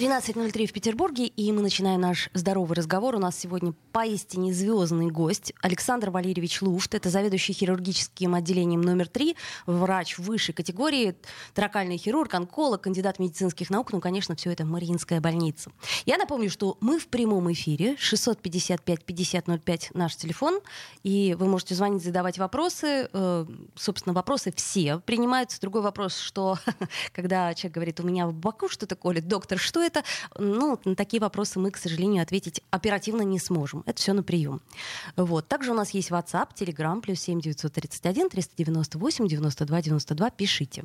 13.03 в Петербурге, и мы начинаем наш здоровый разговор. У нас сегодня поистине звездный гость Александр Валерьевич Луфт. Это заведующий хирургическим отделением номер 3, врач высшей категории, тракальный хирург, онколог, кандидат медицинских наук. Ну, конечно, все это Мариинская больница. Я напомню, что мы в прямом эфире. 655-5005 наш телефон. И вы можете звонить, задавать вопросы. Э, собственно, вопросы все принимаются. Другой вопрос, что когда человек говорит, у меня в боку что-то колет, доктор, что это? Это, ну, на такие вопросы мы, к сожалению, ответить оперативно не сможем. Это все на прием. Вот. Также у нас есть WhatsApp, Telegram, плюс 7 931 398 92 92. Пишите.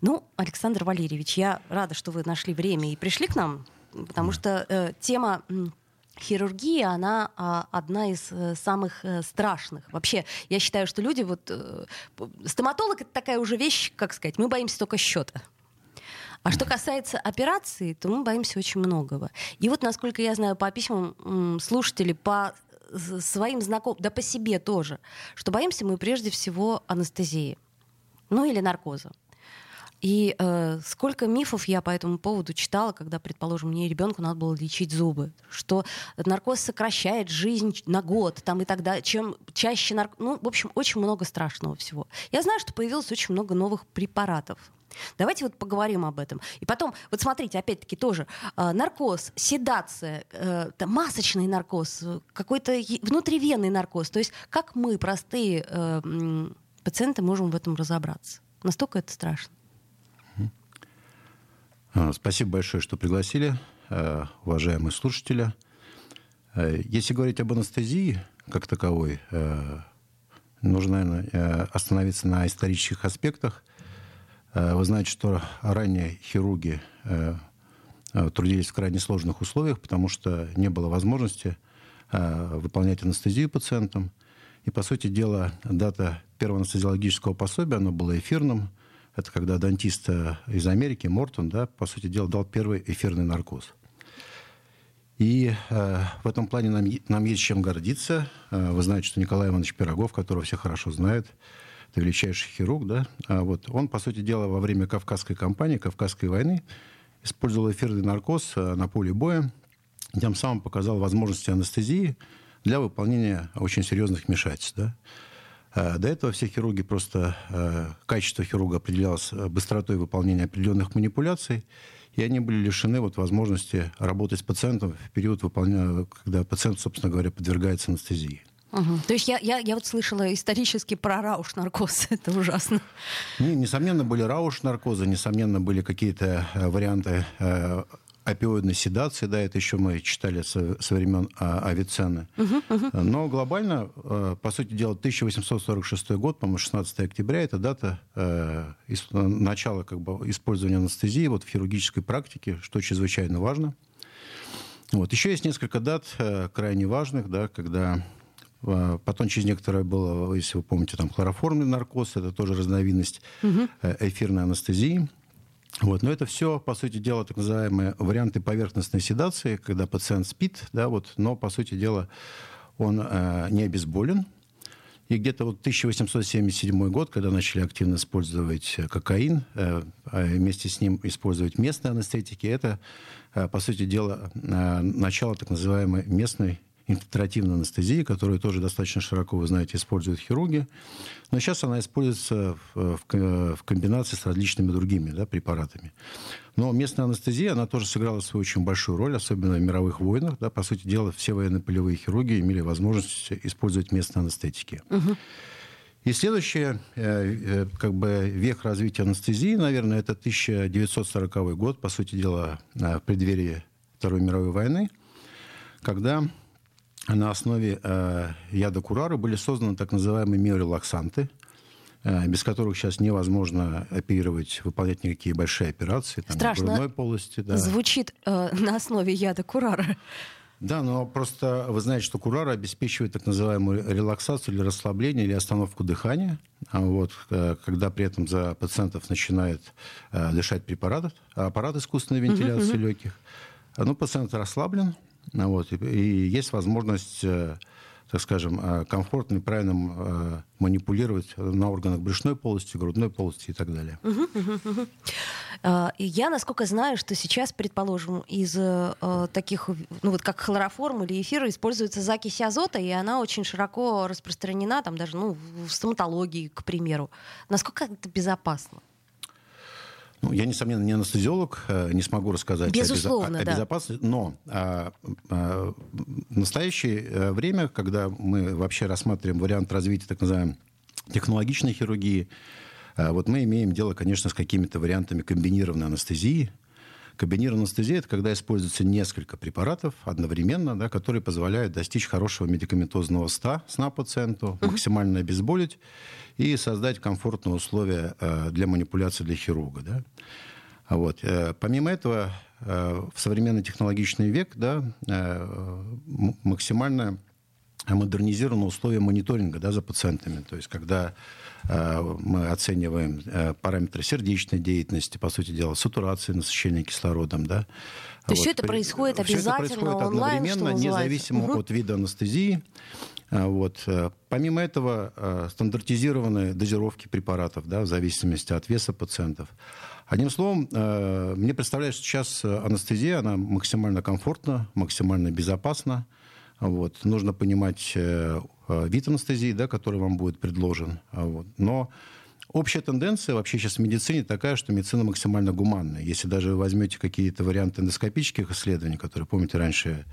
Ну, Александр Валерьевич, я рада, что вы нашли время и пришли к нам, потому что э, тема хирургия, она а, одна из э, самых э, страшных. Вообще, я считаю, что люди вот... Э, стоматолог — это такая уже вещь, как сказать, мы боимся только счета. А что касается операции, то мы боимся очень многого. И вот, насколько я знаю по письмам слушателей, по своим знакомым, да по себе тоже, что боимся мы прежде всего анестезии. Ну или наркоза. И э, сколько мифов я по этому поводу читала, когда, предположим, мне ребенку надо было лечить зубы, что наркоз сокращает жизнь на год, там и тогда, чем чаще наркоз, ну, в общем, очень много страшного всего. Я знаю, что появилось очень много новых препаратов, Давайте вот поговорим об этом. И потом, вот смотрите, опять-таки тоже, э, наркоз, седация, э, масочный наркоз, какой-то внутривенный наркоз. То есть как мы, простые э, пациенты, можем в этом разобраться? Настолько это страшно. А, спасибо большое, что пригласили, э, уважаемые слушатели. Э, если говорить об анестезии как таковой, э, нужно, наверное, остановиться на исторических аспектах – Э, вы знаете, что ранее хирурги э, э, трудились в крайне сложных условиях, потому что не было возможности выполнять анестезию пациентам. И, по сути дела, дата первого анестезиологического пособия, оно было эфирным. Это когда дантист из Америки, Мортон, да, по сути дела, дал первый эфирный наркоз. И э, в этом плане нам, нам есть чем гордиться. Э, вы знаете, что Николай Иванович Пирогов, которого все хорошо знают, это величайший хирург, да, а вот он, по сути дела, во время Кавказской кампании, Кавказской войны, использовал эфирный наркоз э, на поле боя, тем самым показал возможности анестезии для выполнения очень серьезных вмешательств, да. А до этого все хирурги просто... Э, качество хирурга определялось э, быстротой выполнения определенных манипуляций, и они были лишены вот возможности работать с пациентом в период, выполнения, когда пациент, собственно говоря, подвергается анестезии. Угу. То есть я, я, я вот слышала исторически про рауш-наркоз. Это ужасно. Не, несомненно, были рауш-наркозы, несомненно, были какие-то э, варианты э, опиоидной седации, да, это еще мы читали со, со времен а, Авиценны. Uh-huh, uh-huh. Но глобально, э, по сути дела, 1846 год, по-моему, 16 октября, это дата э, из, начала как бы, использования анестезии вот, в хирургической практике, что чрезвычайно важно. Вот. Еще есть несколько дат э, крайне важных, да, когда потом через некоторое было, если вы помните, там хлороформный наркоз, это тоже разновидность угу. эфирной анестезии. Вот. Но это все, по сути дела, так называемые варианты поверхностной седации, когда пациент спит, да, вот, но, по сути дела, он э, не обезболен. И где-то вот 1877 год, когда начали активно использовать кокаин, э, а вместе с ним использовать местные анестетики, это, э, по сути дела, э, начало так называемой местной инфильтративной анестезии, которую тоже достаточно широко, вы знаете, используют хирурги. Но сейчас она используется в, в, в комбинации с различными другими да, препаратами. Но местная анестезия, она тоже сыграла свою очень большую роль, особенно в мировых войнах. Да, по сути дела, все военно-полевые хирурги имели возможность использовать местные анестетики. Угу. И следующий э, э, как бы, век развития анестезии, наверное, это 1940 год, по сути дела, в преддверии Второй мировой войны, когда на основе э, яда курара были созданы так называемые миорелаксанты, э, без которых сейчас невозможно оперировать, выполнять никакие большие операции. Там, Страшно. В грудной полости. Да. Звучит э, на основе яда курара. Да, но просто вы знаете, что курара обеспечивает так называемую релаксацию или расслабление, или остановку дыхания. А вот, э, когда при этом за пациентов начинает э, дышать препарат, аппарат искусственной вентиляции uh-huh, uh-huh. легких, ну, пациент расслаблен, вот, и, есть возможность э, так скажем, э, комфортно и правильно э, манипулировать на органах брюшной полости, грудной полости и так далее. А, я, насколько знаю, что сейчас, предположим, из таких, ну вот как хлороформ или эфир используется закись азота, и она очень широко распространена, там даже ну, в стоматологии, к примеру. Насколько это безопасно? Ну, я, несомненно, не анестезиолог, э, не смогу рассказать Безусловно, о, безо- да. о безопасности, но а, а, в настоящее э, время, когда мы вообще рассматриваем вариант развития так называемой технологичной хирургии, а, вот мы имеем дело, конечно, с какими-то вариантами комбинированной анестезии, Комбинированная анестезия – это когда используется несколько препаратов одновременно, да, которые позволяют достичь хорошего медикаментозного сна, сна пациенту, uh-huh. максимально обезболить и создать комфортные условия э, для манипуляции для хирурга. Да. А вот. Э, помимо этого, э, в современный технологичный век да, максимально модернизированы условия мониторинга да, за пациентами. То есть, когда э, мы оцениваем э, параметры сердечной деятельности, по сути дела, сатурации насыщения кислородом. Да. То вот. есть все это происходит обязательно все это происходит онлайн, одновременно, независимо угу. от вида анестезии. А, вот. Э, помимо этого, э, стандартизированные дозировки препаратов да, в зависимости от веса пациентов. Одним словом, э, мне представляется, что сейчас анестезия, она максимально комфортна, максимально безопасна. Вот. Нужно понимать вид анестезии, да, который вам будет предложен. Вот. Но Общая тенденция вообще сейчас в медицине такая, что медицина максимально гуманная. Если даже вы возьмете какие-то варианты эндоскопических исследований, которые, помните, раньше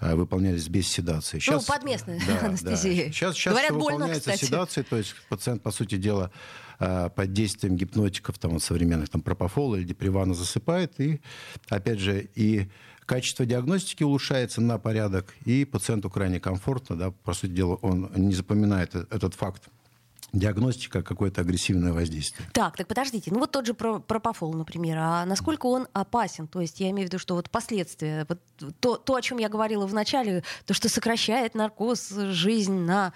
э, выполнялись без седации. Сейчас, ну, под местной да, анестезией. Да. Сейчас, сейчас Говорят, больно, выполняется кстати. седацией, то есть пациент, по сути дела, э, под действием гипнотиков, там, современных, там, пропофола или депривана засыпает, и, опять же, и качество диагностики улучшается на порядок, и пациенту крайне комфортно, да, по сути дела, он не запоминает э, этот факт диагностика какое-то агрессивное воздействие. Так, так подождите, ну вот тот же пропофол, например, а насколько он опасен? То есть я имею в виду, что вот последствия, вот то, то, о чем я говорила в начале, то, что сокращает наркоз жизнь на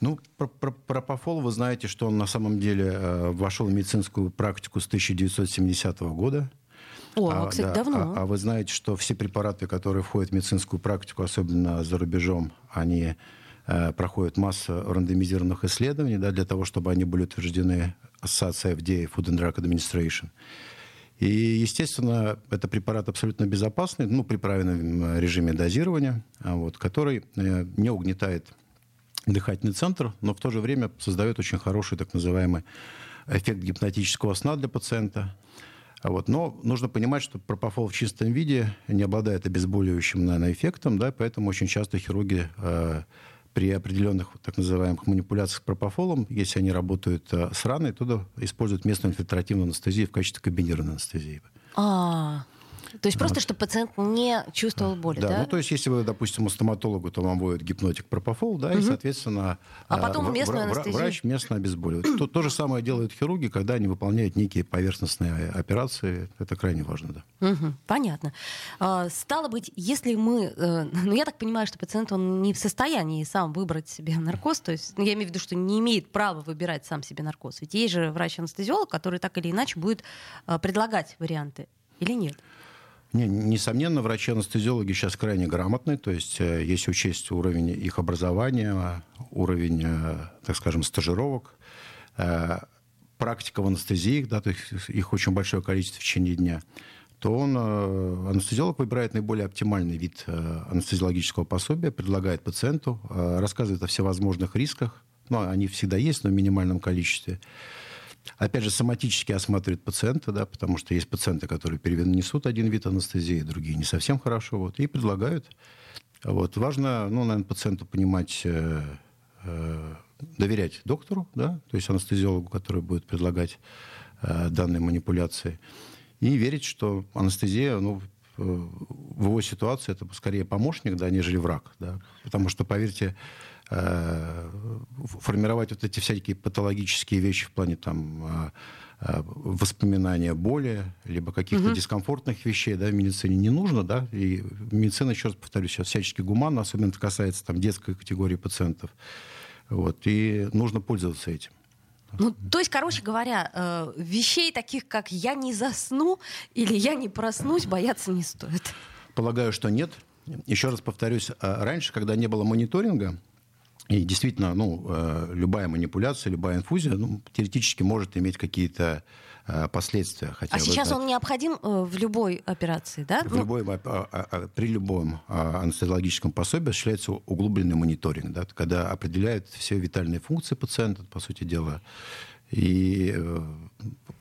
ну, про, про, пропофол, вы знаете, что он на самом деле э, вошел в медицинскую практику с 1970 года. О, а, кстати, да, давно. А, а вы знаете, что все препараты, которые входят в медицинскую практику, особенно за рубежом, они Э, проходит масса рандомизированных исследований да, для того, чтобы они были утверждены ассоциацией FDA, Food and Drug Administration. И, естественно, это препарат абсолютно безопасный, ну, при правильном режиме дозирования, а вот, который э, не угнетает дыхательный центр, но в то же время создает очень хороший так называемый эффект гипнотического сна для пациента. Вот. Но нужно понимать, что пропофол в чистом виде не обладает обезболивающим наверное, эффектом, да, поэтому очень часто хирурги э, при определенных так называемых манипуляциях с пропофолом, если они работают э, с раной, туда используют местную инфильтративную анестезию в качестве комбинированной анестезии. А, то есть просто, чтобы пациент не чувствовал боли, да? Да, ну то есть если вы, допустим, у стоматолога, то вам вводят гипнотик пропофол, да, угу. и, соответственно... А потом местную анестезию? Врач местно обезболивает. то, то же самое делают хирурги, когда они выполняют некие поверхностные операции. Это крайне важно, да. Угу, понятно. А, стало быть, если мы... Э, ну, я так понимаю, что пациент, он не в состоянии сам выбрать себе наркоз, то есть ну, я имею в виду, что не имеет права выбирать сам себе наркоз. Ведь есть же врач-анестезиолог, который так или иначе будет э, предлагать варианты. Или нет? Не, несомненно, врачи-анестезиологи сейчас крайне грамотны, то есть э, если учесть уровень их образования, уровень, э, так скажем, стажировок, э, практика в анестезии, да, то есть их очень большое количество в течение дня, то он, анестезиолог выбирает наиболее оптимальный вид анестезиологического пособия, предлагает пациенту, рассказывает о всевозможных рисках, ну, они всегда есть, но в минимальном количестве, Опять же, соматически осматривают пациента, да, потому что есть пациенты, которые перенесут один вид анестезии, другие не совсем хорошо, вот, и предлагают. Вот. Важно, ну, наверное, пациенту понимать, э, э, доверять доктору, да, то есть анестезиологу, который будет предлагать э, данные манипуляции, и верить, что анестезия, ну, в его ситуации это скорее помощник, да, нежели враг, да, потому что, поверьте, Э, формировать вот эти всякие патологические вещи в плане там воспоминания боли, либо каких-то угу. дискомфортных вещей, да, в медицине не нужно, да, и медицина, еще раз повторюсь, сейчас всячески гуманна, особенно это касается там детской категории пациентов, вот, и нужно пользоваться этим. Ну, то есть, короче говоря, э, вещей таких, как «я не засну» или «я не проснусь», бояться не стоит. Полагаю, что нет. Еще раз повторюсь, а раньше, когда не было мониторинга, и действительно, ну, э, любая манипуляция, любая инфузия ну, теоретически может иметь какие-то э, последствия. Хотя а сейчас знаете, он необходим э, в любой операции, да? В ну... любой, а, а, а, при любом анестезиологическом пособии осуществляется углубленный мониторинг, да, когда определяют все витальные функции пациента, по сути дела, и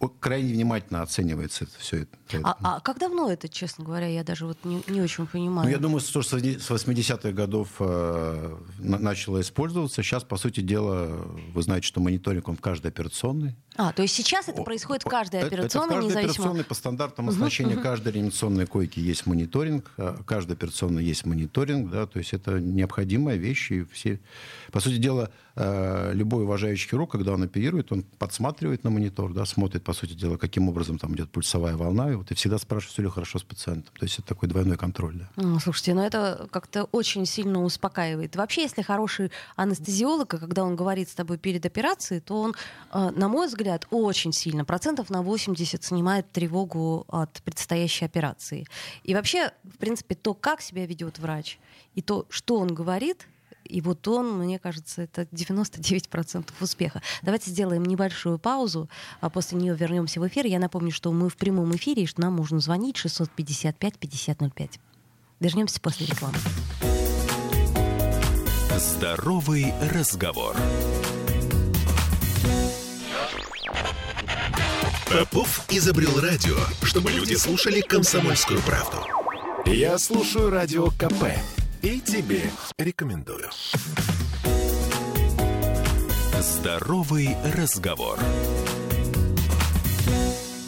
крайне внимательно оценивается это все это. А, а как давно это, честно говоря, я даже вот не, не очень понимаю. Ну, я думаю, что с 80-х годов э, начало использоваться. Сейчас, по сути дела, вы знаете, что мониторинг он в каждой операционной. А, то есть сейчас это происходит в каждой операционной, это, это в каждой операционной по стандартам оснащения uh-huh, каждой реанимационной койки есть мониторинг, а каждой операционной есть мониторинг, да, то есть это необходимая вещь, и все... По сути дела, э, любой уважающий хирург, когда он оперирует, он подсматривает на монитор, да, смотрит, по сути дела, каким образом там идет пульсовая волна, и вот и всегда спрашивает, все ли хорошо с пациентом. То есть это такой двойной контроль. Да. Ну, слушайте, ну это как-то очень сильно успокаивает. Вообще, если хороший анестезиолог, когда он говорит с тобой перед операцией, то он, э, на мой взгляд, очень сильно, процентов на 80 снимает тревогу от предстоящей операции. И вообще, в принципе, то, как себя ведет врач, и то, что он говорит, и вот он, мне кажется, это 99% успеха. Давайте сделаем небольшую паузу, а после нее вернемся в эфир. Я напомню, что мы в прямом эфире, и что нам можно звонить 655-5005. Вернемся после рекламы. Здоровый разговор. Попов изобрел радио, чтобы люди слушали комсомольскую правду. Я слушаю радио КП и тебе рекомендую. Здоровый разговор.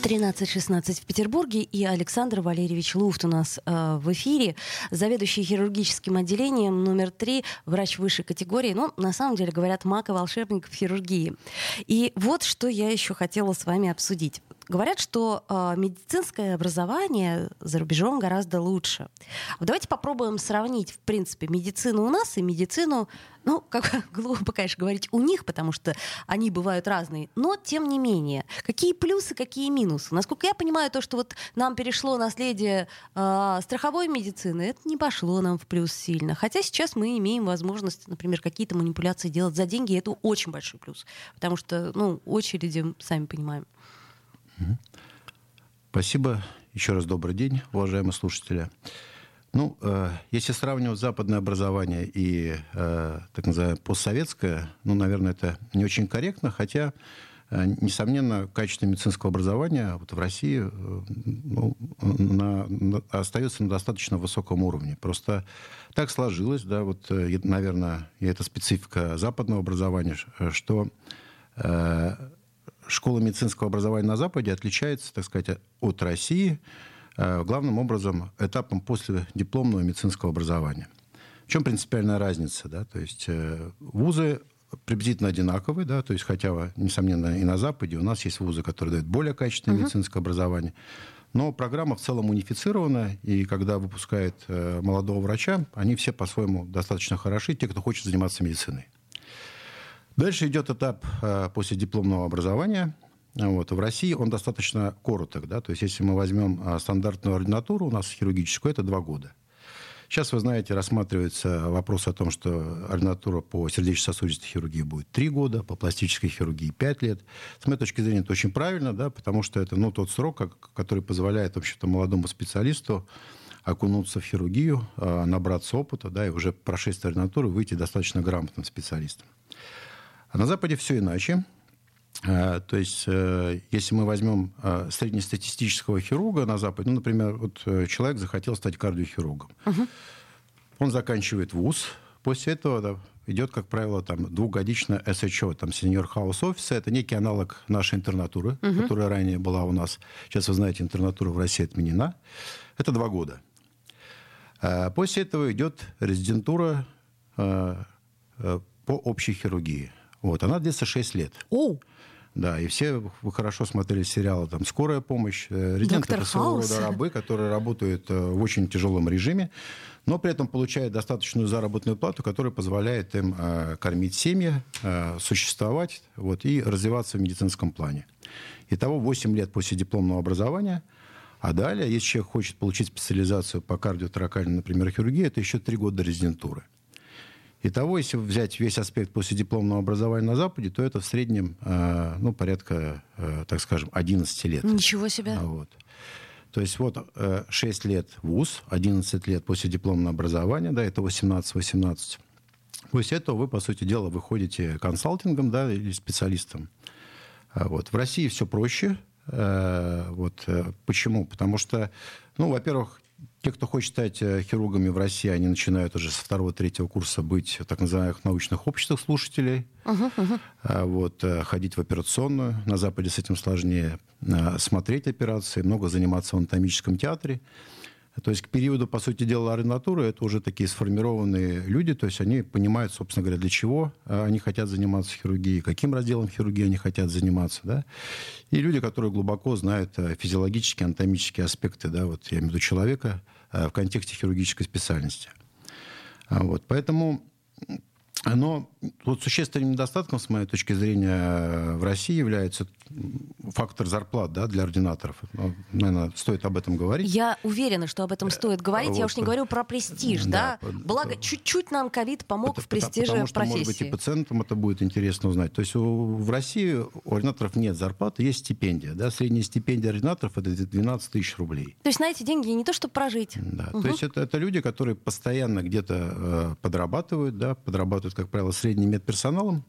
13.16 в Петербурге, и Александр Валерьевич Луфт у нас э, в эфире, заведующий хирургическим отделением номер 3, врач высшей категории, ну, на самом деле, говорят, маг и волшебник в хирургии. И вот что я еще хотела с вами обсудить. Говорят, что э, медицинское образование за рубежом гораздо лучше. Давайте попробуем сравнить, в принципе, медицину у нас и медицину, ну, как глупо, конечно, говорить у них, потому что они бывают разные, но тем не менее. Какие плюсы, какие минусы? Насколько я понимаю, то, что вот нам перешло наследие э, страховой медицины, это не пошло нам в плюс сильно. Хотя сейчас мы имеем возможность, например, какие-то манипуляции делать за деньги, и это очень большой плюс. Потому что, ну, очереди, сами понимаем. Спасибо. Еще раз добрый день, уважаемые слушатели. Ну, э, если сравнивать западное образование и э, так называемое постсоветское, ну, наверное, это не очень корректно, хотя, э, несомненно, качество медицинского образования вот в России э, ну, на, на, остается на достаточно высоком уровне. Просто так сложилось, да, вот, э, наверное, и это специфика западного образования, что э, школа медицинского образования на Западе отличается, так сказать, от России э, главным образом этапом после дипломного медицинского образования. В чем принципиальная разница? Да? То есть э, вузы приблизительно одинаковые, да, то есть хотя, несомненно, и на Западе у нас есть вузы, которые дают более качественное uh-huh. медицинское образование, но программа в целом унифицирована, и когда выпускает э, молодого врача, они все по-своему достаточно хороши, те, кто хочет заниматься медициной. Дальше идет этап э, после дипломного образования. Вот. В России он достаточно короток. Да? То есть если мы возьмем э, стандартную ординатуру, у нас хирургическую, это два года. Сейчас, вы знаете, рассматривается вопрос о том, что ординатура по сердечно-сосудистой хирургии будет три года, по пластической хирургии пять лет. С моей точки зрения, это очень правильно, да, потому что это ну, тот срок, который позволяет вообще-то молодому специалисту окунуться в хирургию, э, набраться опыта, да, и уже прошествие ординатуры выйти достаточно грамотным специалистом. А на Западе все иначе. А, то есть, э, если мы возьмем а, среднестатистического хирурга на Западе, ну, например, вот э, человек захотел стать кардиохирургом. Угу. Он заканчивает вуз, после этого да, идет, как правило, там, двухгодичная СХО, там, сеньор хаус офиса. Это некий аналог нашей интернатуры, угу. которая ранее была у нас. Сейчас, вы знаете, интернатура в России отменена. Это два года. После этого идет резидентура э, по общей хирургии. Вот, она длится 6 лет. О! Да, и все хорошо смотрели сериалы там «Скорая помощь», э, «Резидент» — это своего рода рабы, которые работают в очень тяжелом режиме, но при этом получают достаточную заработную плату, которая позволяет им кормить семьи, существовать вот, и развиваться в медицинском плане. Итого 8 лет после дипломного образования – а далее, если человек хочет получить специализацию по кардиоторакальной, например, хирургии, это еще три года резидентуры. Итого, если взять весь аспект после дипломного образования на Западе, то это в среднем э, ну, порядка, э, так скажем, 11 лет. Ничего себе. А вот. То есть вот 6 э, лет ВУЗ, 11 лет после дипломного образования, да, это 18-18. После этого вы, по сути дела, выходите консалтингом да, или специалистом. А вот. В России все проще. Вот почему? Потому что, ну, во-первых, те, кто хочет стать э, хирургами в России, они начинают уже со второго-третьего курса быть в так называемых научных обществах слушателей, uh-huh, uh-huh. Вот, ходить в операционную. На Западе с этим сложнее. Смотреть операции, много заниматься в анатомическом театре. То есть к периоду, по сути дела, ординатуры это уже такие сформированные люди, то есть они понимают, собственно говоря, для чего они хотят заниматься хирургией, каким разделом хирургии они хотят заниматься, да. И люди, которые глубоко знают э, физиологические, анатомические аспекты, да, вот я имею в виду человека э, в контексте хирургической специальности. А вот, поэтому но вот существенным недостатком, с моей точки зрения, в России является фактор зарплат да, для ординаторов. Наверное, стоит об этом говорить. Я уверена, что об этом стоит говорить. Вот. Я уж не говорю про престиж. Да, да? Благо, чуть-чуть нам ковид помог потому, в престиже потому, что, профессии. может быть, и пациентам это будет интересно узнать. То есть у, в России у ординаторов нет зарплаты, есть стипендия. Да? Средняя стипендия ординаторов — это 12 тысяч рублей. То есть на эти деньги не то, чтобы прожить. Да. Угу. То есть это, это люди, которые постоянно где-то э, подрабатывают, да, подрабатывают, как правило, средним медперсоналом,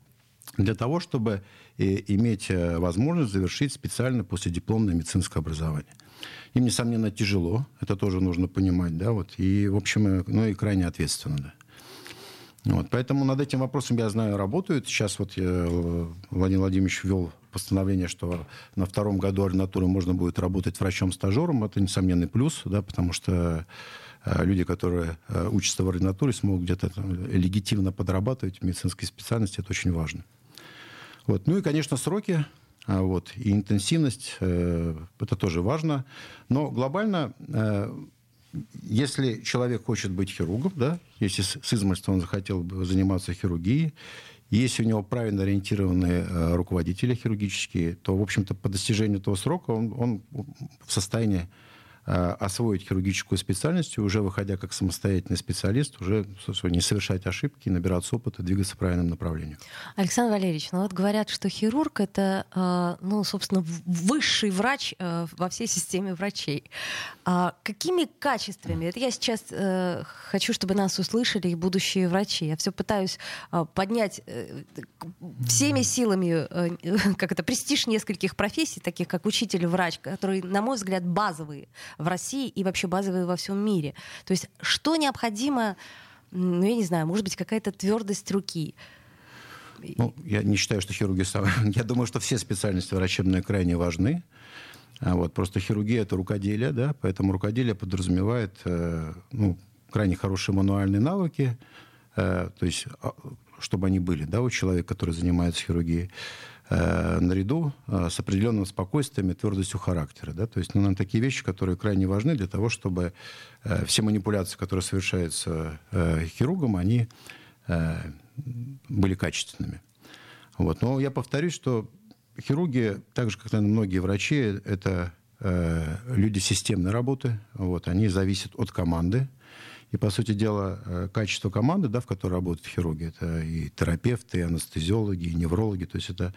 для того, чтобы э, иметь э, возможность завершить специально последипломное медицинское образование. Им, несомненно, тяжело, это тоже нужно понимать, да, вот, и, в общем, э, ну и крайне ответственно, да. Вот, поэтому над этим вопросом, я знаю, работают. Сейчас вот я, Владимир Владимирович ввел постановление, что на втором году ординатуры можно будет работать врачом-стажером. Это несомненный плюс, да, потому что люди, которые э, учатся в ординатуре, смогут где-то легитимно подрабатывать в медицинской специальности. Это очень важно. Вот. Ну и, конечно, сроки а, вот, и интенсивность, э, это тоже важно. Но глобально, если человек хочет быть хирургом, да, если с измольства он захотел бы заниматься хирургией, если у него правильно ориентированные руководители хирургические, то, в общем-то, по достижению этого срока он, он в состоянии Э, освоить хирургическую специальность, уже выходя как самостоятельный специалист, уже не совершать ошибки, набираться опыта, двигаться в правильном направлении. Александр Валерьевич, ну вот говорят, что хирург это, э, ну, собственно, высший врач э, во всей системе врачей. А какими качествами? Это я сейчас хочу, чтобы нас услышали и будущие врачи. Я все пытаюсь поднять всеми силами, как это, престиж нескольких профессий, таких как учитель, врач, которые, на мой взгляд, базовые в России и вообще базовые во всем мире. То есть что необходимо, ну, я не знаю, может быть, какая-то твердость руки. Ну, я не считаю, что хирурги... Я думаю, что все специальности врачебные крайне важны. А вот, просто хирургия — это рукоделие, да, поэтому рукоделие подразумевает э, ну, крайне хорошие мануальные навыки, э, то есть а, чтобы они были да, у человека, который занимается хирургией. Э, наряду э, с определенным спокойствием и твердостью характера. Да? То есть ну, такие вещи, которые крайне важны для того, чтобы э, все манипуляции, которые совершаются хирургом, они были качественными. Вот. Но я повторюсь, что хирурги, так же, как, наверное, многие врачи, это люди системной работы. Вот. Они зависят от команды. И, по сути дела, э, качество команды, да, в которой работают хирурги, это и терапевты, и анестезиологи, и неврологи. То есть это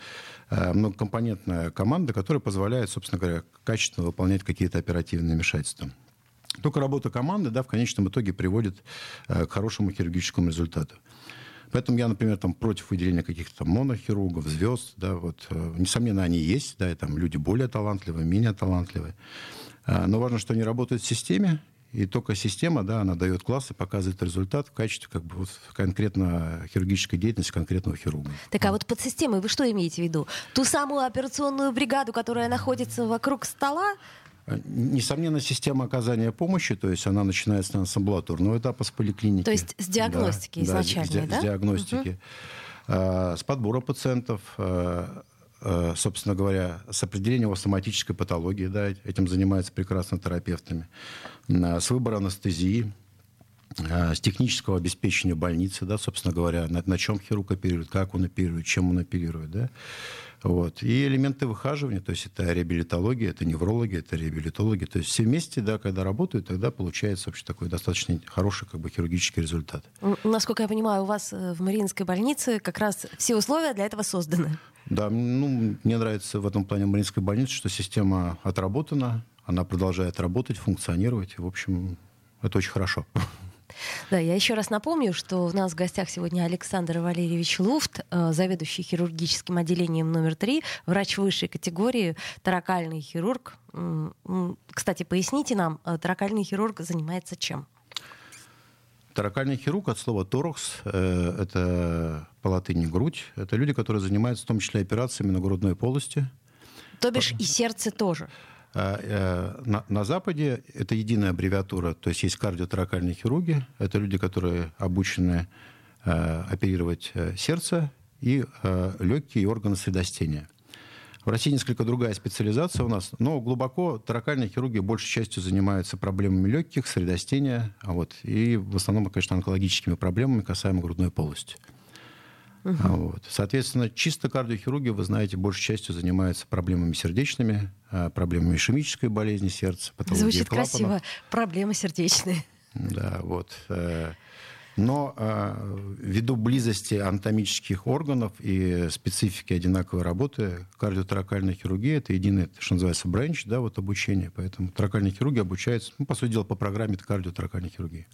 э, многокомпонентная команда, которая позволяет, собственно говоря, качественно выполнять какие-то оперативные вмешательства. Только работа команды да, в конечном итоге приводит э, к хорошему хирургическому результату. Поэтому я, например, там, против выделения каких-то монохирургов, звезд. Да, вот, несомненно, они есть, да, и там люди более талантливые, менее талантливые. Но важно, что они работают в системе, и только система, да, она дает класс и показывает результат в качестве как бы вот, конкретно хирургической деятельности конкретного хирурга. Так, а вот под системой вы что имеете в виду? Ту самую операционную бригаду, которая находится вокруг стола? А, несомненно, система оказания помощи, то есть она начинается с амбулаторного этапа, с поликлиники. То есть с диагностики да, изначально, да? С, с диагностики. Угу. с подбора пациентов, э, собственно говоря, с определением соматической патологии, да, этим занимаются прекрасно терапевтами, с выбора анестезии, с технического обеспечения больницы, да, собственно говоря, на, на чем хирург оперирует, как он оперирует, чем он оперирует, да. Вот. И элементы выхаживания, то есть это реабилитология, это неврология, это реабилитология. То есть все вместе, да, когда работают, тогда получается вообще такой достаточно хороший как бы, хирургический результат. Насколько я понимаю, у вас э, в Мариинской больнице как раз все условия для этого созданы. Да, ну, мне нравится в этом плане Мариинской больницы, что система отработана, она продолжает работать, функционировать. В общем, это очень хорошо. Да, я еще раз напомню, что у нас в гостях сегодня Александр Валерьевич Луфт, э, заведующий хирургическим отделением номер три, врач высшей категории, таракальный хирург. Кстати, поясните нам, э, таракальный хирург занимается чем? Таракальный хирург от слова торакс, э, это по латыни грудь. Это люди, которые занимаются в том числе операциями на грудной полости. То бишь и сердце тоже. А, э, на, на Западе это единая аббревиатура, то есть есть кардиоторакальные хирурги, это люди, которые обучены э, оперировать э, сердце и легкие и органы средостения. В России несколько другая специализация у нас, но глубоко таракальные хирурги большей частью занимаются проблемами легких, средостения, а вот, и в основном, конечно, онкологическими проблемами касаемо грудной полости. Угу. Вот. Соответственно, чисто кардиохирурги, вы знаете, большей частью занимаются проблемами сердечными, а, проблемами ишемической болезни сердца, Звучит клапанов. красиво. Проблемы сердечные. Да, вот. Но э, ввиду близости анатомических органов и специфики одинаковой работы, кардиоторакальная хирургия – это единый, что называется, бренч, да, вот обучение. Поэтому торакальные хирурги обучаются, ну, по сути дела, по программе кардиоторакальной хирургии.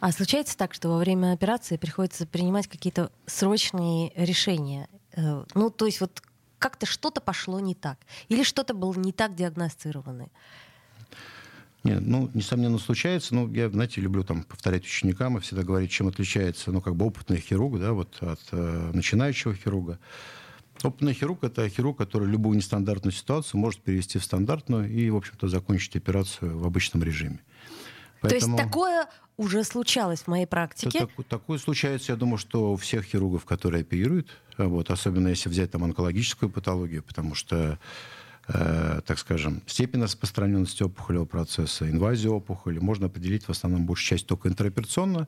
А случается так, что во время операции приходится принимать какие-то срочные решения? Э, ну, то есть вот как-то что-то пошло не так? Или что-то было не так диагностировано? Нет, ну, несомненно, случается. Ну, я, знаете, люблю там повторять ученикам и всегда говорить, чем отличается, ну, как бы опытный хирург, да, вот от э, начинающего хирурга. Опытный хирург – это хирург, который любую нестандартную ситуацию может перевести в стандартную и, в общем-то, закончить операцию в обычном режиме. Поэтому... То есть такое уже случалось в моей практике? Так, такое случается, я думаю, что у всех хирургов, которые оперируют, вот, особенно если взять там онкологическую патологию, потому что Э, так скажем, степень распространенности опухолевого процесса, инвазию опухоли можно определить в основном большую часть только интероперационно.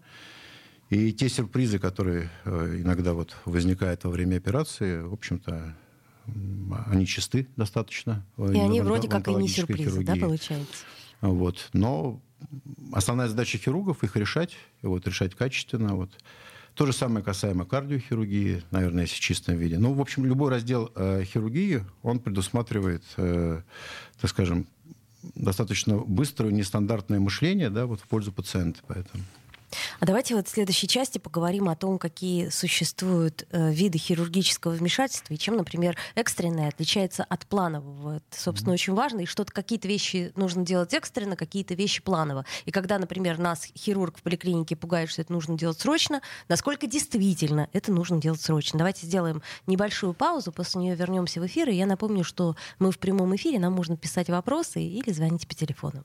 И те сюрпризы, которые э, иногда вот возникают во время операции, в общем-то, они чисты достаточно. И они вроде как и не сюрпризы, хирургии. да, получается? Вот. Но основная задача хирургов их решать, вот, решать качественно. Вот. То же самое касаемо кардиохирургии, наверное, если в чистом виде. Ну, в общем, любой раздел э, хирургии, он предусматривает, э, так скажем, достаточно быстрое, нестандартное мышление да, вот в пользу пациента. Поэтому. А давайте вот в следующей части поговорим о том, какие существуют э, виды хирургического вмешательства и чем, например, экстренное отличается от планового. Это, собственно, mm-hmm. очень важно. И что-то какие-то вещи нужно делать экстренно, какие-то вещи планово. И когда, например, нас хирург в поликлинике пугает, что это нужно делать срочно, насколько действительно это нужно делать срочно. Давайте сделаем небольшую паузу, после нее вернемся в эфир. И я напомню, что мы в прямом эфире, нам можно писать вопросы или звонить по телефону.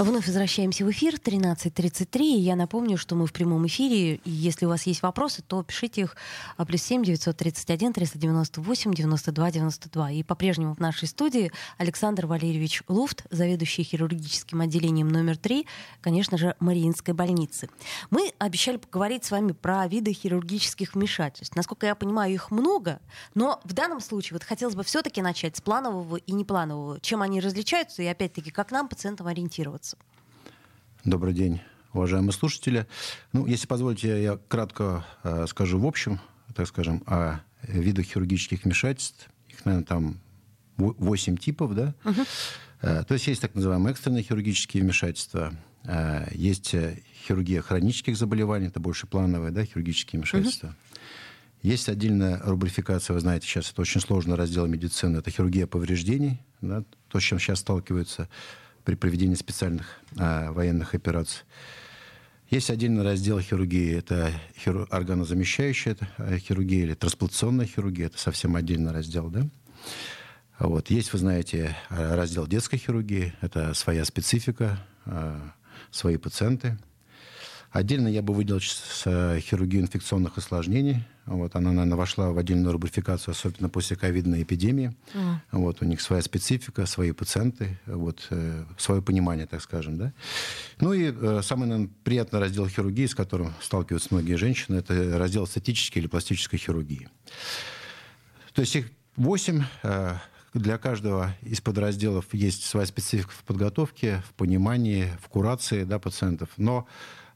Вновь возвращаемся в эфир 13.33. Я напомню, что мы в прямом эфире. Если у вас есть вопросы, то пишите их а, плюс 7 931 398 92 92. И по-прежнему в нашей студии Александр Валерьевич Луфт, заведующий хирургическим отделением номер 3, конечно же, Мариинской больницы. Мы обещали поговорить с вами про виды хирургических вмешательств. Насколько я понимаю, их много, но в данном случае вот хотелось бы все-таки начать с планового и непланового. Чем они различаются и, опять-таки, как нам, пациентам, ориентироваться? Добрый день, уважаемые слушатели. Ну, если позволите, я кратко э, скажу в общем, так скажем, о видах хирургических вмешательств. Их, наверное, там 8 типов, да? Uh-huh. Э, то есть есть так называемые экстренные хирургические вмешательства, э, есть хирургия хронических заболеваний, это больше плановые, да, хирургические вмешательства. Uh-huh. Есть отдельная рубрификация, вы знаете, сейчас это очень сложный раздел медицины, это хирургия повреждений, да, то, с чем сейчас сталкиваются при проведении специальных а, военных операций. Есть отдельный раздел хирургии, это хиру, органозамещающая э, хирургия или трансплантационная хирургия, это совсем отдельный раздел, да. Вот. Есть, вы знаете, раздел детской хирургии, это своя специфика, свои пациенты – Отдельно я бы выделил э, хирургию инфекционных осложнений. Вот, она, наверное, вошла в отдельную рубрификацию, особенно после ковидной эпидемии. Mm. Вот, у них своя специфика, свои пациенты, вот, э, свое понимание, так скажем. Да? Ну и э, самый наверное, приятный раздел хирургии, с которым сталкиваются многие женщины, это раздел эстетической или пластической хирургии. То есть их восемь. Э, для каждого из подразделов есть своя специфика в подготовке, в понимании, в курации да, пациентов. Но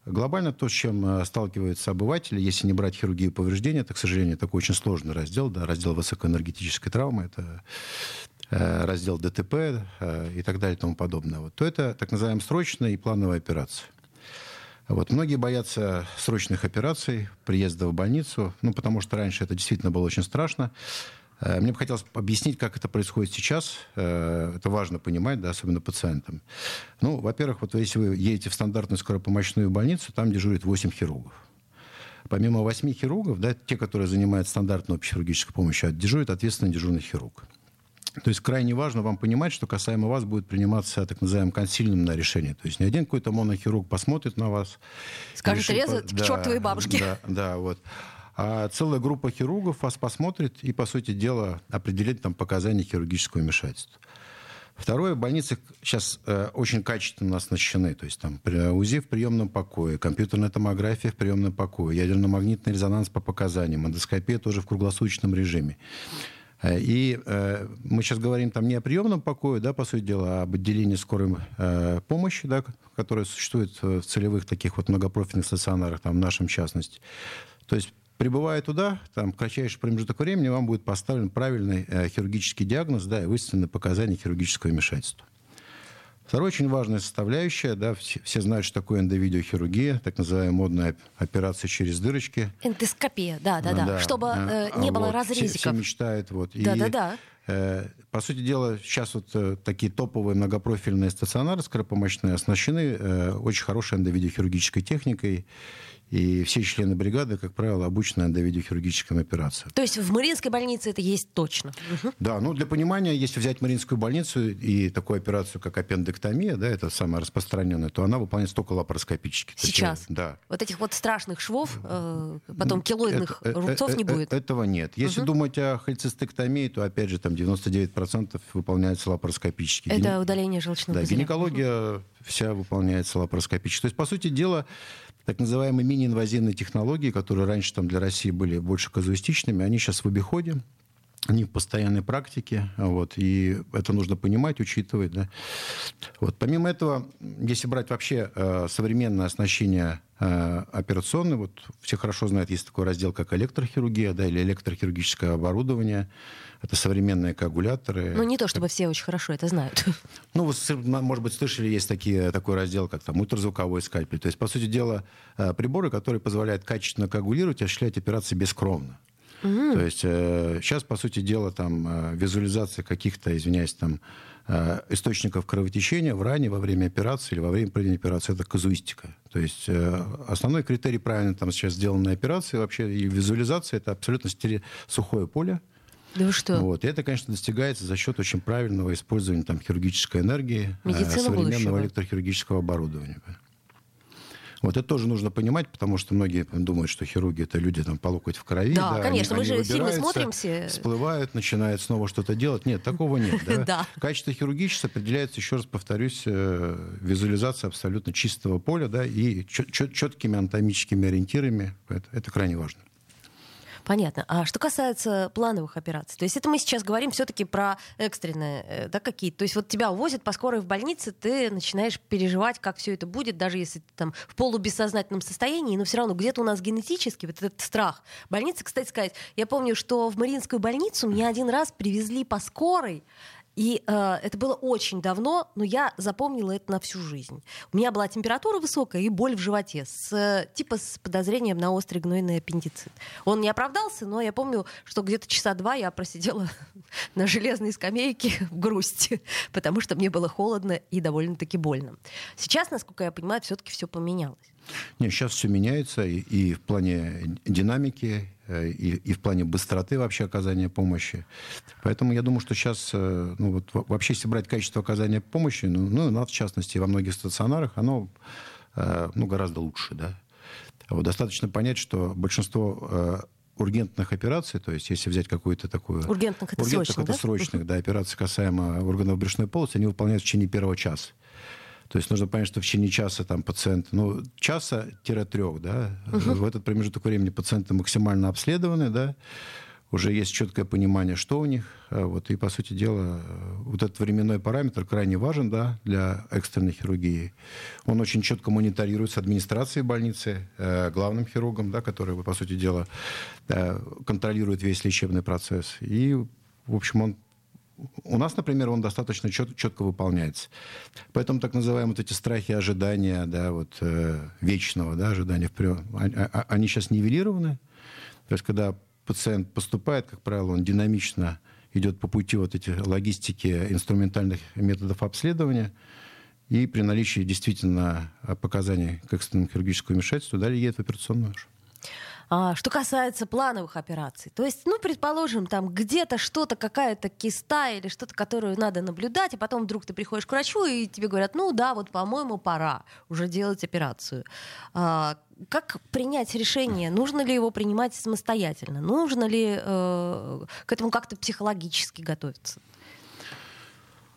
Глобально то, с чем э, сталкиваются обыватели, если не брать хирургию повреждения, это, к сожалению, такой очень сложный раздел, да, раздел высокоэнергетической травмы, это э, раздел ДТП э, и так далее и тому подобное, вот, то это так называемая срочная и плановая операция. Вот. Многие боятся срочных операций, приезда в больницу, ну, потому что раньше это действительно было очень страшно. Э, мне бы хотелось объяснить, как это происходит сейчас. Э, это важно понимать, да, особенно пациентам. Ну, во-первых, вот если вы едете в стандартную скоропомощную больницу, там дежурит 8 хирургов. Помимо 8 хирургов, да, те, которые занимают стандартную общехирургическую помощь, дежурит ответственный дежурный хирург. То есть крайне важно вам понимать, что касаемо вас будет приниматься так называемое консильное решение. То есть не один какой-то монохирург посмотрит на вас. Скажет, резать да, к чертовой бабушке. Да, да, вот а целая группа хирургов вас посмотрит и, по сути дела, определит там показания хирургического вмешательства. Второе, больницы сейчас э, очень качественно оснащены. То есть там УЗИ в приемном покое, компьютерная томография в приемном покое, ядерно-магнитный резонанс по показаниям, эндоскопия тоже в круглосуточном режиме. Э, и э, мы сейчас говорим там не о приемном покое, да, по сути дела, а об отделении скорой э, помощи, да, которое существует в целевых таких вот многопрофильных стационарах, там, в нашем частности. То есть Прибывая туда, там, в кратчайший промежуток времени вам будет поставлен правильный э, хирургический диагноз да, и выставлены показания хирургического вмешательства. Вторая очень важная составляющая, да, все, все знают, что такое эндовидеохирургия, так называемая модная операция через дырочки. Эндоскопия, да, да, да, да. чтобы э, не вот, было разрезиков. Все, все мечтают, вот. Да, и, да, да. Э, по сути дела, сейчас вот э, такие топовые многопрофильные стационары скоропомощные оснащены э, очень хорошей эндовидеохирургической техникой. И все члены бригады, как правило, обучены эндовидеохирургическим операциям. То есть в Мариинской больнице это есть точно? Да, ну для понимания, если взять Мариинскую больницу и такую операцию, как аппендэктомия, да, это самая распространенная, то она выполняется только лапароскопически. Сейчас? Есть, да. Вот этих вот страшных швов, э, потом килоидных это, рубцов это, не будет? Этого нет. Если угу. думать о холецистектомии, то, опять же, там 99% выполняется лапароскопически. Это Гин... удаление желчного да, пузыря. гинекология угу. вся выполняется лапароскопически. То есть, по сути дела, так называемые мини-инвазивные технологии, которые раньше там для России были больше казуистичными, они сейчас в обиходе, они в постоянной практике, вот, и это нужно понимать, учитывать. Да. Вот. Помимо этого, если брать вообще э, современное оснащение э, операционное, вот все хорошо знают, есть такой раздел, как электрохирургия да, или электрохирургическое оборудование, это современные коагуляторы. Ну, не то, чтобы все очень хорошо это знают. Ну, вы, может быть, слышали, есть такие, такой раздел, как там ультразвуковой скальпель. То есть, по сути дела, э, приборы, которые позволяют качественно коагулировать и осуществлять операции бескровно. Mm-hmm. То есть э, сейчас, по сути дела, там э, визуализация каких-то, извиняюсь, там э, источников кровотечения в ране во время операции или во время проведения операции это казуистика. То есть э, основной критерий правильно там сейчас сделанной операции вообще и визуализация это абсолютно сухое поле, да вы что? Вот. И это, конечно, достигается за счет очень правильного использования там, хирургической энергии, э, Медицина современного будущего. электрохирургического оборудования. Вот это тоже нужно понимать, потому что многие думают, что хирурги это люди там по локоть в крови. Да, да конечно, они, мы они же фильмы смотрим все. Всплывают, начинают снова что-то делать. Нет, такого нет. Да? Качество хирургическое определяется, еще раз повторюсь, э, визуализацией абсолютно чистого поля да, и четкими анатомическими ориентирами. Это, это крайне важно. Понятно. А что касается плановых операций, то есть это мы сейчас говорим все-таки про экстренные, э, да, какие-то. То есть вот тебя увозят по скорой в больнице, ты начинаешь переживать, как все это будет, даже если ты там в полубессознательном состоянии, но все равно где-то у нас генетически вот этот страх. Больница, кстати сказать, я помню, что в Мариинскую больницу меня один раз привезли по скорой, И э, это было очень давно, но я запомнила это на всю жизнь. У меня была температура высокая и боль в животе, с, типа с подозрением на острый гнойный аппендицит. Он не оправдался, но я помню, что где-то часа два я просидела на железной скамейке в грусти, потому что мне было холодно и довольно-таки больно. Сейчас, насколько я понимаю, все-таки все поменялось. Нет, сейчас все меняется и, и в плане динамики, э, и, и в плане быстроты вообще оказания помощи. Поэтому я думаю, что сейчас, э, ну вот вообще, если брать качество оказания помощи, ну, ну у нас, в частности, во многих стационарах, оно э, ну, гораздо лучше, да. Вот достаточно понять, что большинство ургентных операций, то есть если взять какую-то такую... Ургентных это ургентных, срочных, это да? срочных, да, операции касаемо органов брюшной полости, они выполняются в течение первого часа. То есть нужно понять, что в течение часа там пациент, ну, часа-трех, да, угу. в этот промежуток времени пациенты максимально обследованы, да, уже есть четкое понимание, что у них. А вот, и, по сути дела, вот этот временной параметр крайне важен да, для экстренной хирургии. Он очень четко мониторируется администрацией больницы, э, главным хирургом, да, который, по сути дела, э, контролирует весь лечебный процесс. И, в общем, он у нас, например, он достаточно чет, четко выполняется. Поэтому так называемые вот эти страхи ожидания, да, вот, э, вечного да, ожидания вперед, они, а, а, они сейчас нивелированы. То есть, когда пациент поступает, как правило, он динамично идет по пути вот этих логистики инструментальных методов обследования, и при наличии действительно показаний к экстренному хирургическому вмешательству далее едет в операционную. А, что касается плановых операций, то есть, ну, предположим, там где-то что-то, какая-то киста или что-то, которую надо наблюдать, а потом вдруг ты приходишь к врачу, и тебе говорят, ну да, вот, по-моему, пора уже делать операцию. А, как принять решение, нужно ли его принимать самостоятельно, нужно ли э, к этому как-то психологически готовиться?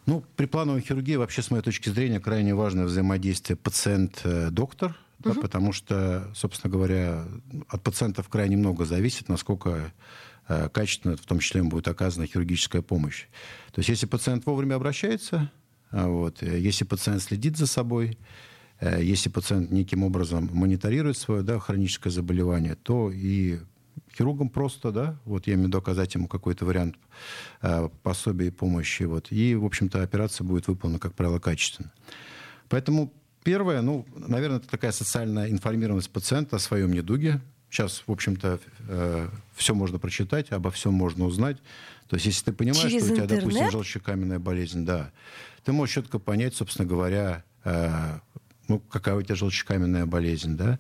Ну, при плановой хирургии вообще, с моей точки зрения, крайне важное взаимодействие пациент-доктор, да, угу. потому что, собственно говоря, от пациентов крайне много зависит, насколько э, качественно, в том числе, им будет оказана хирургическая помощь. То есть, если пациент вовремя обращается, а вот, э, если пациент следит за собой, э, если пациент неким образом мониторирует свое да, хроническое заболевание, то и хирургом просто, да, вот я имею в виду оказать ему какой-то вариант э, пособия и помощи, вот, и, в общем-то, операция будет выполнена, как правило, качественно. Поэтому Первое, ну, наверное, это такая социальная информированность пациента о своем недуге. Сейчас, в общем-то, э, все можно прочитать, обо всем можно узнать. То есть, если ты понимаешь, Через что у тебя, интернет? допустим, желчекаменная болезнь, да, ты можешь четко понять, собственно говоря, э, ну, какая у тебя желчекаменная болезнь, да,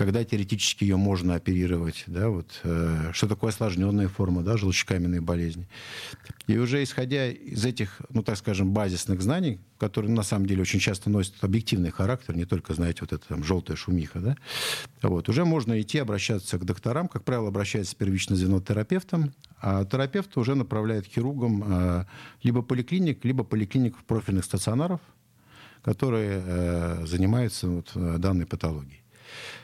когда теоретически ее можно оперировать, да, вот, э, что такое осложненная форма, да, желчекаменной болезни. И уже исходя из этих, ну, так скажем, базисных знаний, которые на самом деле очень часто носят объективный характер, не только, знаете, вот эта там желтая шумиха, да, вот, уже можно идти обращаться к докторам, как правило, обращается первично звено терапевтом, а терапевт уже направляет хирургам э, либо поликлиник, либо поликлиник профильных стационаров, которые э, занимаются вот, э, данной патологией.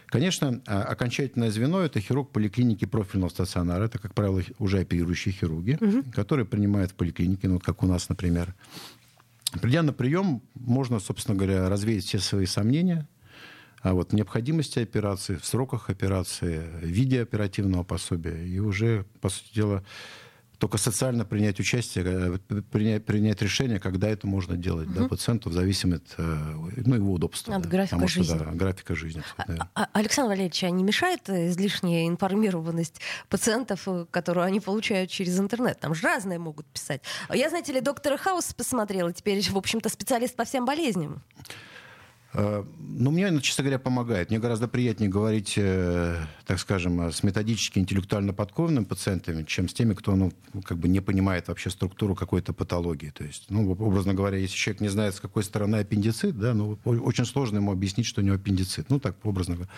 Конечно, а, окончательное звено – это хирург поликлиники профильного стационара. Это, как правило, уже оперирующие хирурги, угу. которые принимают в поликлинике, ну, вот как у нас, например. Придя на прием, можно, собственно говоря, развеять все свои сомнения о вот, необходимости операции, в сроках операции, в виде оперативного пособия. И уже, по сути дела, только социально принять участие, э, принять, принять решение, когда это можно делать угу. да, пациенту, в зависимости от э, ну, его удобства. От да, графика потому жизни. Что, да, графика жизни. Да. А, Александр Валерьевич, а не мешает излишняя информированность пациентов, э, которую они получают через интернет? Там же разные могут писать. Я, знаете ли, доктора Хаус посмотрела, теперь, в общем-то, специалист по всем болезням. Э, ну, мне, честно говоря, помогает. Мне гораздо приятнее говорить, э, так скажем, с методически интеллектуально подкованными пациентами, чем с теми, кто, ну, как бы не понимает вообще структуру какой-то патологии. То есть, ну, образно говоря, если человек не знает, с какой стороны аппендицит, да, ну, очень сложно ему объяснить, что у него аппендицит. Ну, так, образно говоря.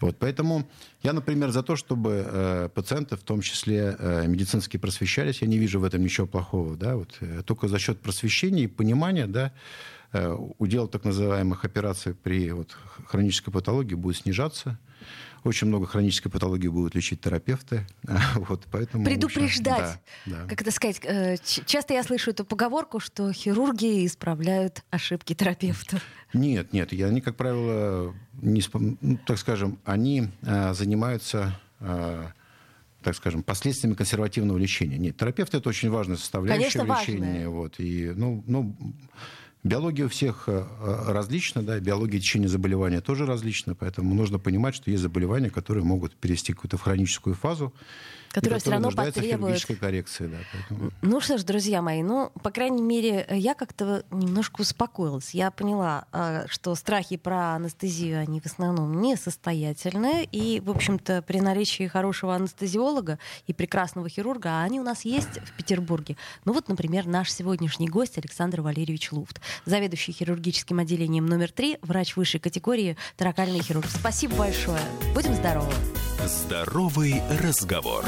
Вот, поэтому я, например, за то, чтобы э, пациенты, в том числе э, медицински просвещались. Я не вижу в этом ничего плохого, да, вот, э, только за счет просвещения и понимания, да, Э, удел так называемых операций при вот, хронической патологии будет снижаться. Очень много хронической патологии будут лечить терапевты. Вот, поэтому Предупреждать. Да, да. Как это сказать? Э, часто я слышу эту поговорку, что хирурги исправляют ошибки терапевтов. Нет, нет. Они, как правило, не, ну, так скажем, они а, занимаются так скажем, последствиями консервативного лечения. Нет, терапевт это очень важная составляющая Конечно, лечения. важная. Вот, и, ну, ну, биология у всех э, э, различна, да, биология течения заболевания тоже различна, поэтому нужно понимать, что есть заболевания, которые могут перейти какую-то в хроническую фазу, Которая все равно потребует коррекции. Да, поэтому... Ну что ж, друзья мои, ну, по крайней мере, я как-то немножко успокоилась. Я поняла, а, что страхи про анестезию, они в основном несостоятельные. И, в общем-то, при наличии хорошего анестезиолога и прекрасного хирурга, а они у нас есть в Петербурге. Ну вот, например, наш сегодняшний гость Александр Валерьевич Луфт, заведующий хирургическим отделением номер 3, врач высшей категории, таракальный хирург. Спасибо большое. Будем здоровы. Здоровый разговор.